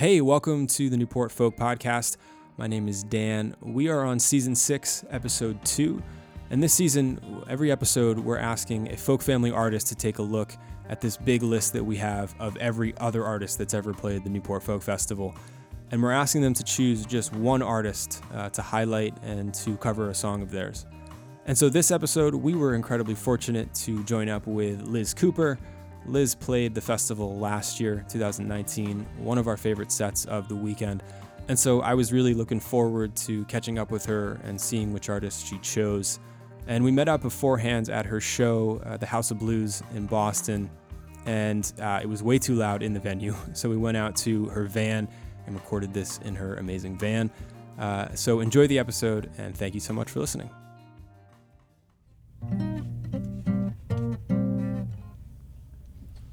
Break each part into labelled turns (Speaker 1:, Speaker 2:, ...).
Speaker 1: Hey, welcome to the Newport Folk Podcast. My name is Dan. We are on season six, episode two. And this season, every episode, we're asking a folk family artist to take a look at this big list that we have of every other artist that's ever played the Newport Folk Festival. And we're asking them to choose just one artist uh, to highlight and to cover a song of theirs. And so this episode, we were incredibly fortunate to join up with Liz Cooper. Liz played the festival last year, 2019, one of our favorite sets of the weekend. And so I was really looking forward to catching up with her and seeing which artist she chose. And we met up beforehand at her show, uh, the House of Blues in Boston, and uh, it was way too loud in the venue. So we went out to her van and recorded this in her amazing van. Uh, so enjoy the episode, and thank you so much for listening.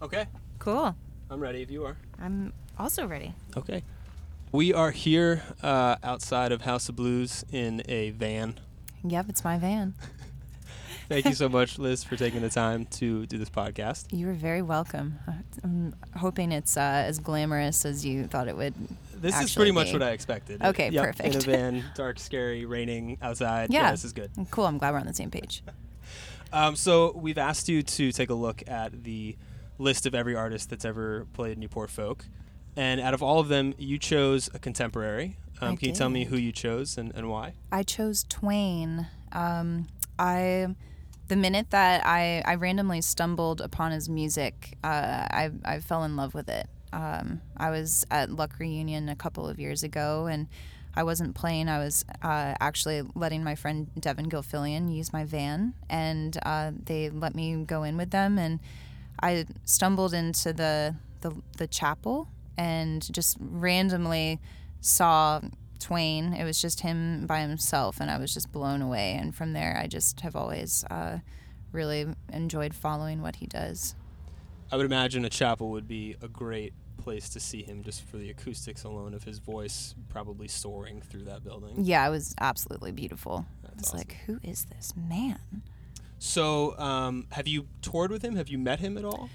Speaker 1: Okay,
Speaker 2: Cool.
Speaker 1: I'm ready if you are.
Speaker 2: I'm also ready.
Speaker 1: Okay. We are here uh, outside of House of Blues in a van.
Speaker 2: Yep, it's my van.
Speaker 1: Thank you so much, Liz, for taking the time to do this podcast.
Speaker 2: You are very welcome. Uh, I'm hoping it's uh, as glamorous as you thought it would.
Speaker 1: This is pretty much what I expected.
Speaker 2: Okay,
Speaker 1: Yep,
Speaker 2: perfect.
Speaker 1: In a van, dark, scary, raining outside.
Speaker 2: Yeah.
Speaker 1: this is good.
Speaker 2: Cool. I'm glad we're on the same page.
Speaker 1: Um, so we've asked you to take a look at the list of every artist that's ever played Newport folk, and out of all of them, you chose a contemporary. Um, can you tell me who you chose and, and why?
Speaker 2: I chose Twain. Um, I, the minute that I, I randomly stumbled upon his music, uh, I, I fell in love with it. Um, I was at Luck Reunion a couple of years ago, and I wasn't playing. I was uh, actually letting my friend Devon Gilfillian use my van, and uh, they let me go in with them. And I stumbled into the the, the chapel and just randomly saw Twain. It was just him by himself, and I was just blown away. And from there, I just have always uh, really enjoyed following what he does.
Speaker 1: I would imagine a chapel would be a great place to see him just for the acoustics alone of his voice probably soaring through that building.
Speaker 2: Yeah, it was absolutely beautiful.
Speaker 1: That's
Speaker 2: I was
Speaker 1: awesome.
Speaker 2: like, who is this man?
Speaker 1: So, um, have you toured with him? Have you met him at all?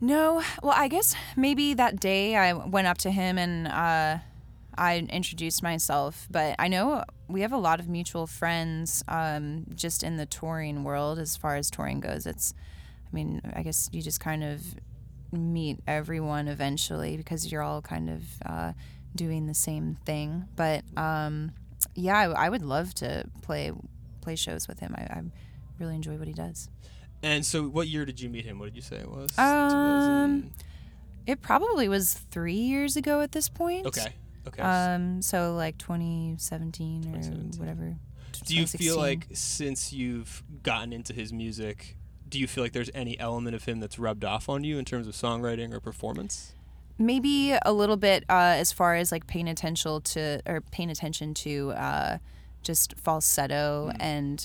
Speaker 2: No, well, I guess maybe that day I went up to him and uh, I introduced myself. But I know we have a lot of mutual friends um, just in the touring world as far as touring goes. It's, I mean, I guess you just kind of meet everyone eventually because you're all kind of uh, doing the same thing. But um, yeah, I, I would love to play play shows with him. I, I really enjoy what he does.
Speaker 1: And so, what year did you meet him? What did you say it was?
Speaker 2: Um, It probably was three years ago at this point.
Speaker 1: Okay. Okay.
Speaker 2: Um, so like 2017 or whatever.
Speaker 1: do you feel like since you've gotten into his music, do you feel like there's any element of him that's rubbed off on you in terms of songwriting or performance?
Speaker 2: maybe a little bit uh, as far as like paying attention to or paying attention to uh, just falsetto and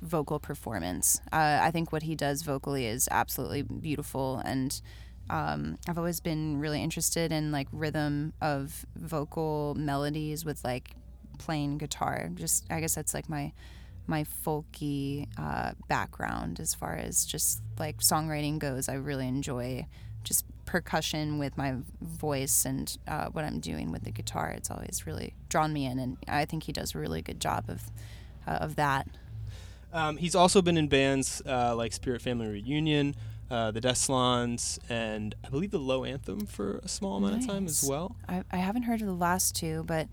Speaker 2: vocal performance. Uh, I think what he does vocally is absolutely beautiful, and um, I've always been really interested in like rhythm of vocal melodies with like playing guitar. Just I guess that's like my my folky uh, background as far as just like songwriting goes. I really enjoy just percussion with my voice and uh, what I'm doing with the guitar. It's always really drawn me in, and I think he does a really good job of uh, of that.
Speaker 1: Um, he's also been in bands uh, like Spirit Family Reunion, uh, the Deslondes, and I believe the Low Anthem for a small amount of time as well.
Speaker 2: I, I haven't heard of the last two, but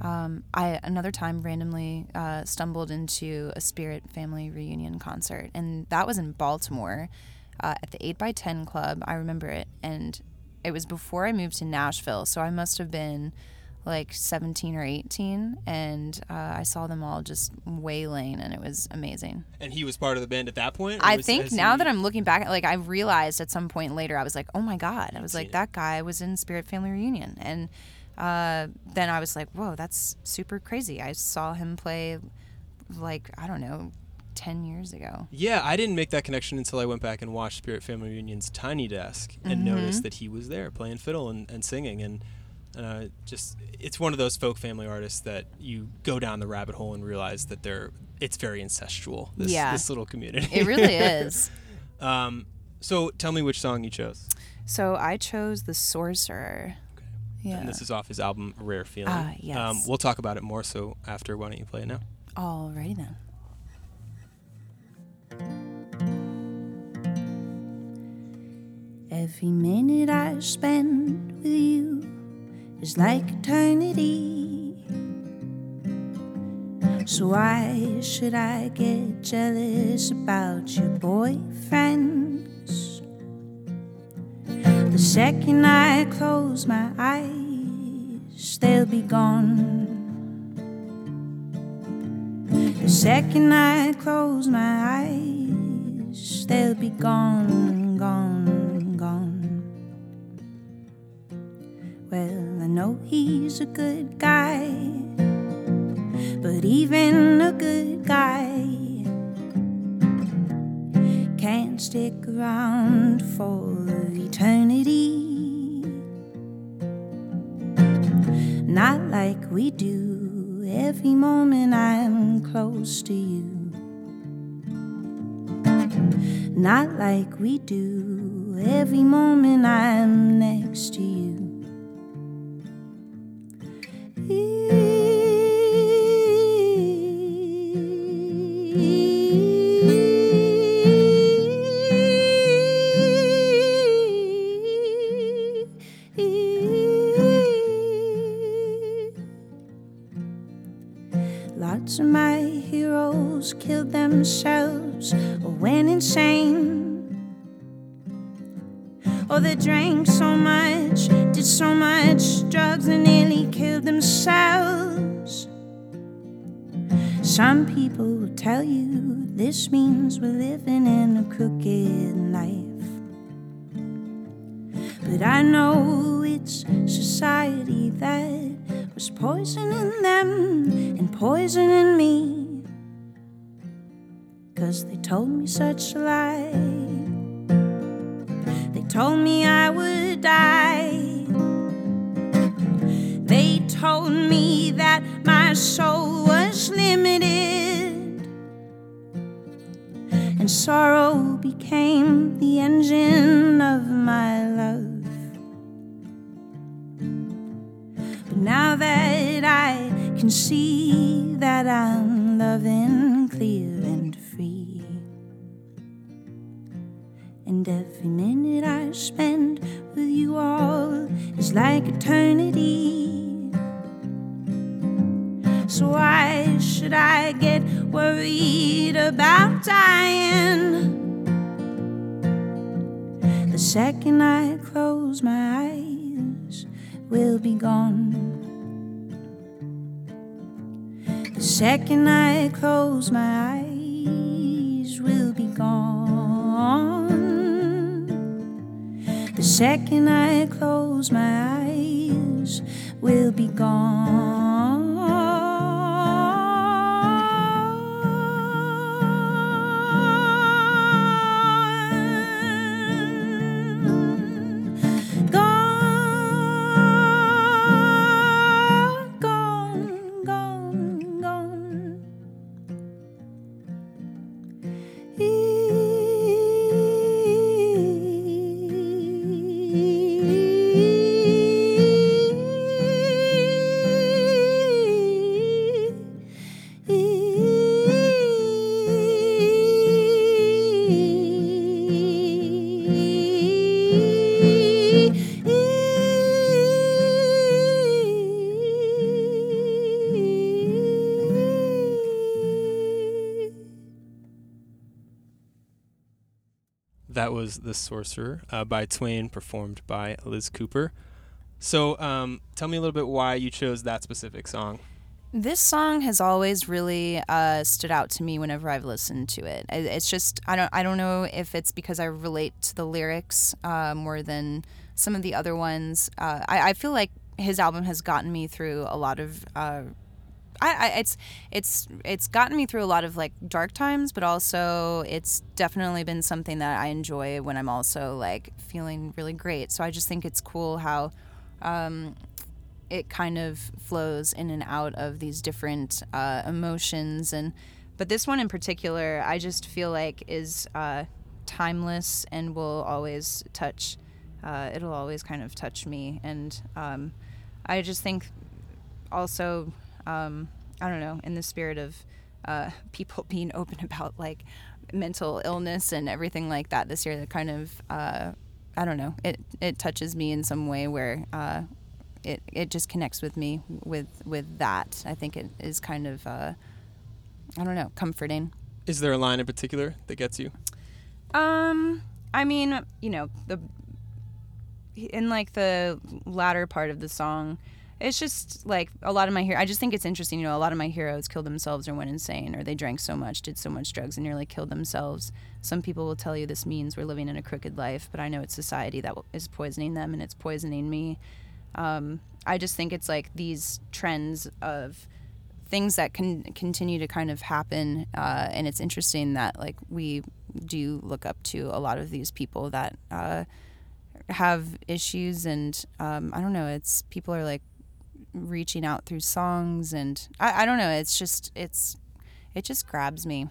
Speaker 2: um, I another time randomly uh, stumbled into a Spirit Family reunion concert, and that was in Baltimore uh, at the Eight by Ten Club. I remember it, and it was before I moved to Nashville, so I must have been like 17 or 18, and uh, I saw them all just wailing, and it was amazing.
Speaker 1: And he was part of the band at that point.
Speaker 2: I
Speaker 1: was-
Speaker 2: think now
Speaker 1: he-
Speaker 2: that I'm looking back, like I realized at some point later, I was like, oh my god, I was like that guy was in Spirit Family Reunion, and uh, then I was like, whoa, that's super crazy. I saw him play, like I don't know, ten years ago.
Speaker 1: Yeah, I didn't make that connection until I went back and watched Spirit Family Reunion's Tiny Desk and
Speaker 2: Mm-hmm.
Speaker 1: noticed that he was there playing fiddle and, and singing. And uh, just, it's one of those folk family artists that you go down the rabbit hole and realize that they're, it's very incestual, this,
Speaker 2: Yeah.
Speaker 1: this little community.
Speaker 2: It really is.
Speaker 1: um, so tell me which song you chose.
Speaker 2: So I chose the Sorcerer. Yeah.
Speaker 1: And this is off his album Rare Feeling.
Speaker 2: Ah, yes.
Speaker 1: Um, we'll talk about it more. So after, why don't you play it now?
Speaker 2: Alrighty then. Every minute I spend with you is like eternity. So why should I get jealous about your boyfriends? The second I close my eyes, they'll be gone. The second I close my eyes, they'll be gone, gone, he's a good guy, but even a good guy can't stick around for eternity. Not like we do every moment I'm close to you. Not like we do every moment I'm next to you. My heroes killed themselves or went insane. Or they drank so much, did so much drugs, and nearly killed themselves. Some people tell you this means we're living in a crooked life. But I know it's society that was poisoning them and poisoning me. Cause they told me such a lie. They told me I would die. They told me that my soul was limited. And sorrow became the engine of my love. But now that I can see that I'm loving clear and free. And every minute I spend with you all is like eternity. So why should I get worried about dying? The second I close my eyes, we'll be gone. Second I close my eyes, we'll be gone. The second I close my eyes, we'll be gone.
Speaker 1: Was The Sorcerer uh, by Twain, performed by Liz Cooper. So, um, tell me a little bit why you chose that specific song.
Speaker 2: This song has always really uh, stood out to me whenever I've listened to it. It's just I don't I don't know if it's because I relate to the lyrics uh, more than some of the other ones. Uh, I, I feel like his album has gotten me through a lot of. I, I it's it's it's gotten me through a lot of like dark times, but also it's definitely been something that I enjoy when I'm also like feeling really great. So I just think it's cool how um, it kind of flows in and out of these different uh, emotions and but this one in particular i just feel like is uh, timeless and will always touch uh, it'll always kind of touch me and um, I just think also, um, I don't know, in the spirit of uh, people being open about like mental illness and everything like that this year, that kind of, uh, I don't know, it, it touches me in some way where uh, it, it just connects with me with, with that. I think it is kind of, uh, I don't know, comforting.
Speaker 1: Is there a line in particular that gets you?
Speaker 2: Um, I mean, you know, the in like the latter part of the song, it's just like a lot of my hero. I just think it's interesting. You know, a lot of my heroes killed themselves or went insane, or they drank so much, did so much drugs, and nearly killed themselves. Some people will tell you this means we're living in a crooked life, but I know it's society that is poisoning them, and it's poisoning me. Um, I just think it's like these trends of things that can continue to kind of happen, uh, and it's interesting that like we do look up to a lot of these people that uh, have issues, and um, I don't know, it's people are like reaching out through songs, and I, I don't know, it's just it's it just grabs me.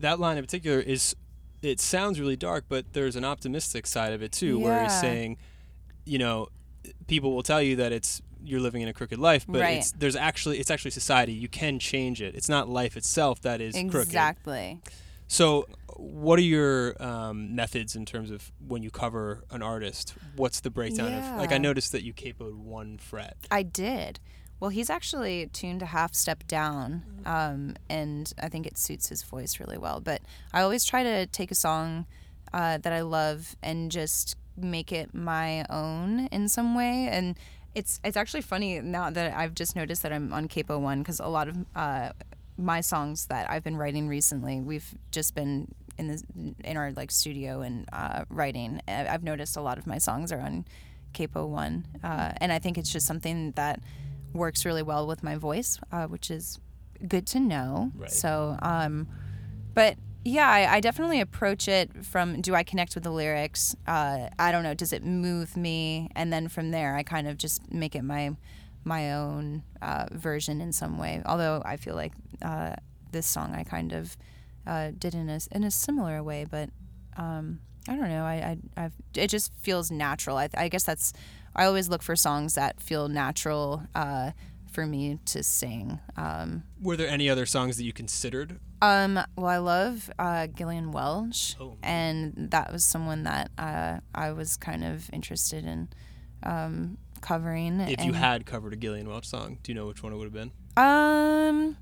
Speaker 1: That line in particular is it sounds really dark, but there's an optimistic side of it too, yeah. where he's saying, you know, people will tell you that it's you're living in a crooked life, but right. it's there's actually it's actually society. You can change it. It's not life itself that is
Speaker 2: exactly.
Speaker 1: crooked.
Speaker 2: Exactly.
Speaker 1: So, what are your um, methods in terms of when you cover an artist? What's the breakdown yeah. of like I noticed that you capoed one fret.
Speaker 2: I did. Well, he's actually tuned a half step down, um, and I think it suits his voice really well. But I always try to take a song uh, that I love and just make it my own in some way. And it's it's actually funny now that I've just noticed that I'm on Capo One because a lot of uh, my songs that I've been writing recently, we've just been in the in our like studio and uh, writing. I've noticed a lot of my songs are on Capo One, uh, and I think it's just something that works really well with my voice, uh, which is good to know. Right. So, um, but yeah, I, I, definitely approach it from do I connect with the lyrics? Uh, I don't know. Does it move me? And then from there, I kind of just make it my my own uh, version in some way. Although I feel like uh, this song I kind of uh, did in a in a similar way, but um, I don't know. I, I I've, it just feels natural. I, I guess that's I always look for songs that feel natural uh, for me to sing. Um,
Speaker 1: Were there any other songs that you considered
Speaker 2: um, well, I love uh, Gillian Welch, oh. and that was someone that uh, I was kind of interested in um, covering.
Speaker 1: If you had covered a Gillian Welch song, do you know which one it would have been?
Speaker 2: Um,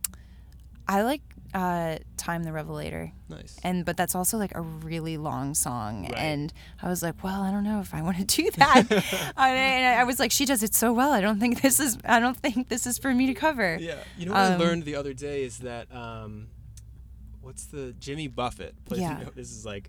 Speaker 2: I like uh, "Time the Revelator."
Speaker 1: Nice.
Speaker 2: And but that's also like a really long song, right. and I was like, well, I don't know if I want to do that. and I was like, she does it so well. I don't think this is. I don't think this is for me to cover.
Speaker 1: Yeah. You know what um, I learned the other day is that. Um, what's the Jimmy Buffett plays? Yeah. this is like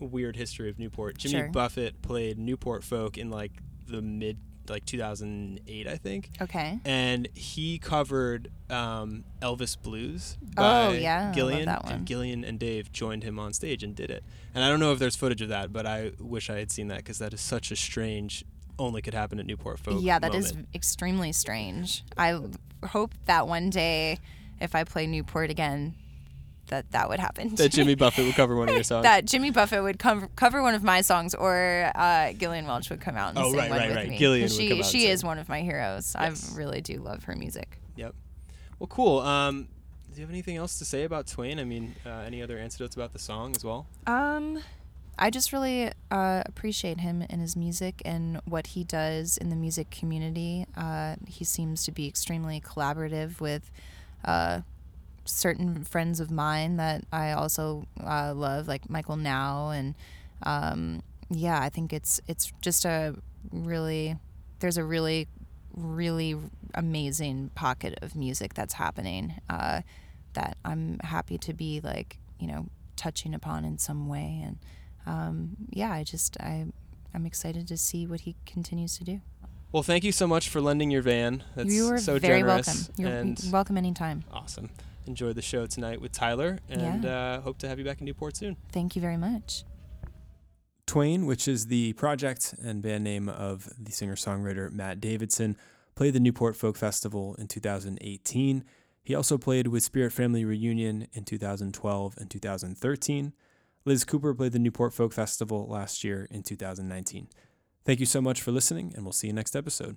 Speaker 1: weird history of Newport. Jimmy sure. Buffett played Newport folk in like the mid like 2008, I think.
Speaker 2: Okay.
Speaker 1: And he covered um, Elvis Blues
Speaker 2: oh, by oh, yeah,
Speaker 1: Gillian. And Gillian and Dave joined him on stage and did it. And I don't know if there's footage of that, but I wish I had seen that because that is such a strange, only could happen at Newport folk.
Speaker 2: Yeah, that
Speaker 1: moment.
Speaker 2: is extremely strange. I hope that one day, if I play Newport again, that that would happen.
Speaker 1: That Jimmy Buffett would cover one of your songs.
Speaker 2: that Jimmy Buffett would com- cover one of my songs, or uh, Gillian Welch would come out and
Speaker 1: oh,
Speaker 2: sing
Speaker 1: right,
Speaker 2: one
Speaker 1: right,
Speaker 2: with
Speaker 1: right.
Speaker 2: me.
Speaker 1: Gillian
Speaker 2: she,
Speaker 1: would come out
Speaker 2: She
Speaker 1: is
Speaker 2: one of my heroes. Yes. I really do love her music.
Speaker 1: Yep. Well, cool. Um, do you have anything else to say about Twain? I mean, uh, any other anecdotes about the song as well?
Speaker 2: Um, I just really uh, appreciate him and his music and what he does in the music community. Uh, he seems to be extremely collaborative with uh, certain friends of mine that I also uh, love, like Michael Nau, and um, yeah, I think it's it's just a really there's a really really amazing pocket of music that's happening uh, that I'm happy to be like you know touching upon in some way, and um, yeah, I just I I'm excited to see what he continues to do.
Speaker 1: Well, thank you so much for lending your van. That's
Speaker 2: you are
Speaker 1: so
Speaker 2: very
Speaker 1: generous.
Speaker 2: welcome. You're and welcome anytime.
Speaker 1: Awesome enjoyed the show tonight with Tyler, and yeah. uh, hope to have you back in Newport soon.
Speaker 2: Thank you very much.
Speaker 1: Twain, which is the project and band name of the singer songwriter Matt Davidson, played the Newport Folk Festival in 2018. He also played with Spirit Family Reunion in 2012 and 2013. Liz Cooper played the Newport Folk Festival last year in 2019. Thank you so much for listening, and we'll see you next episode.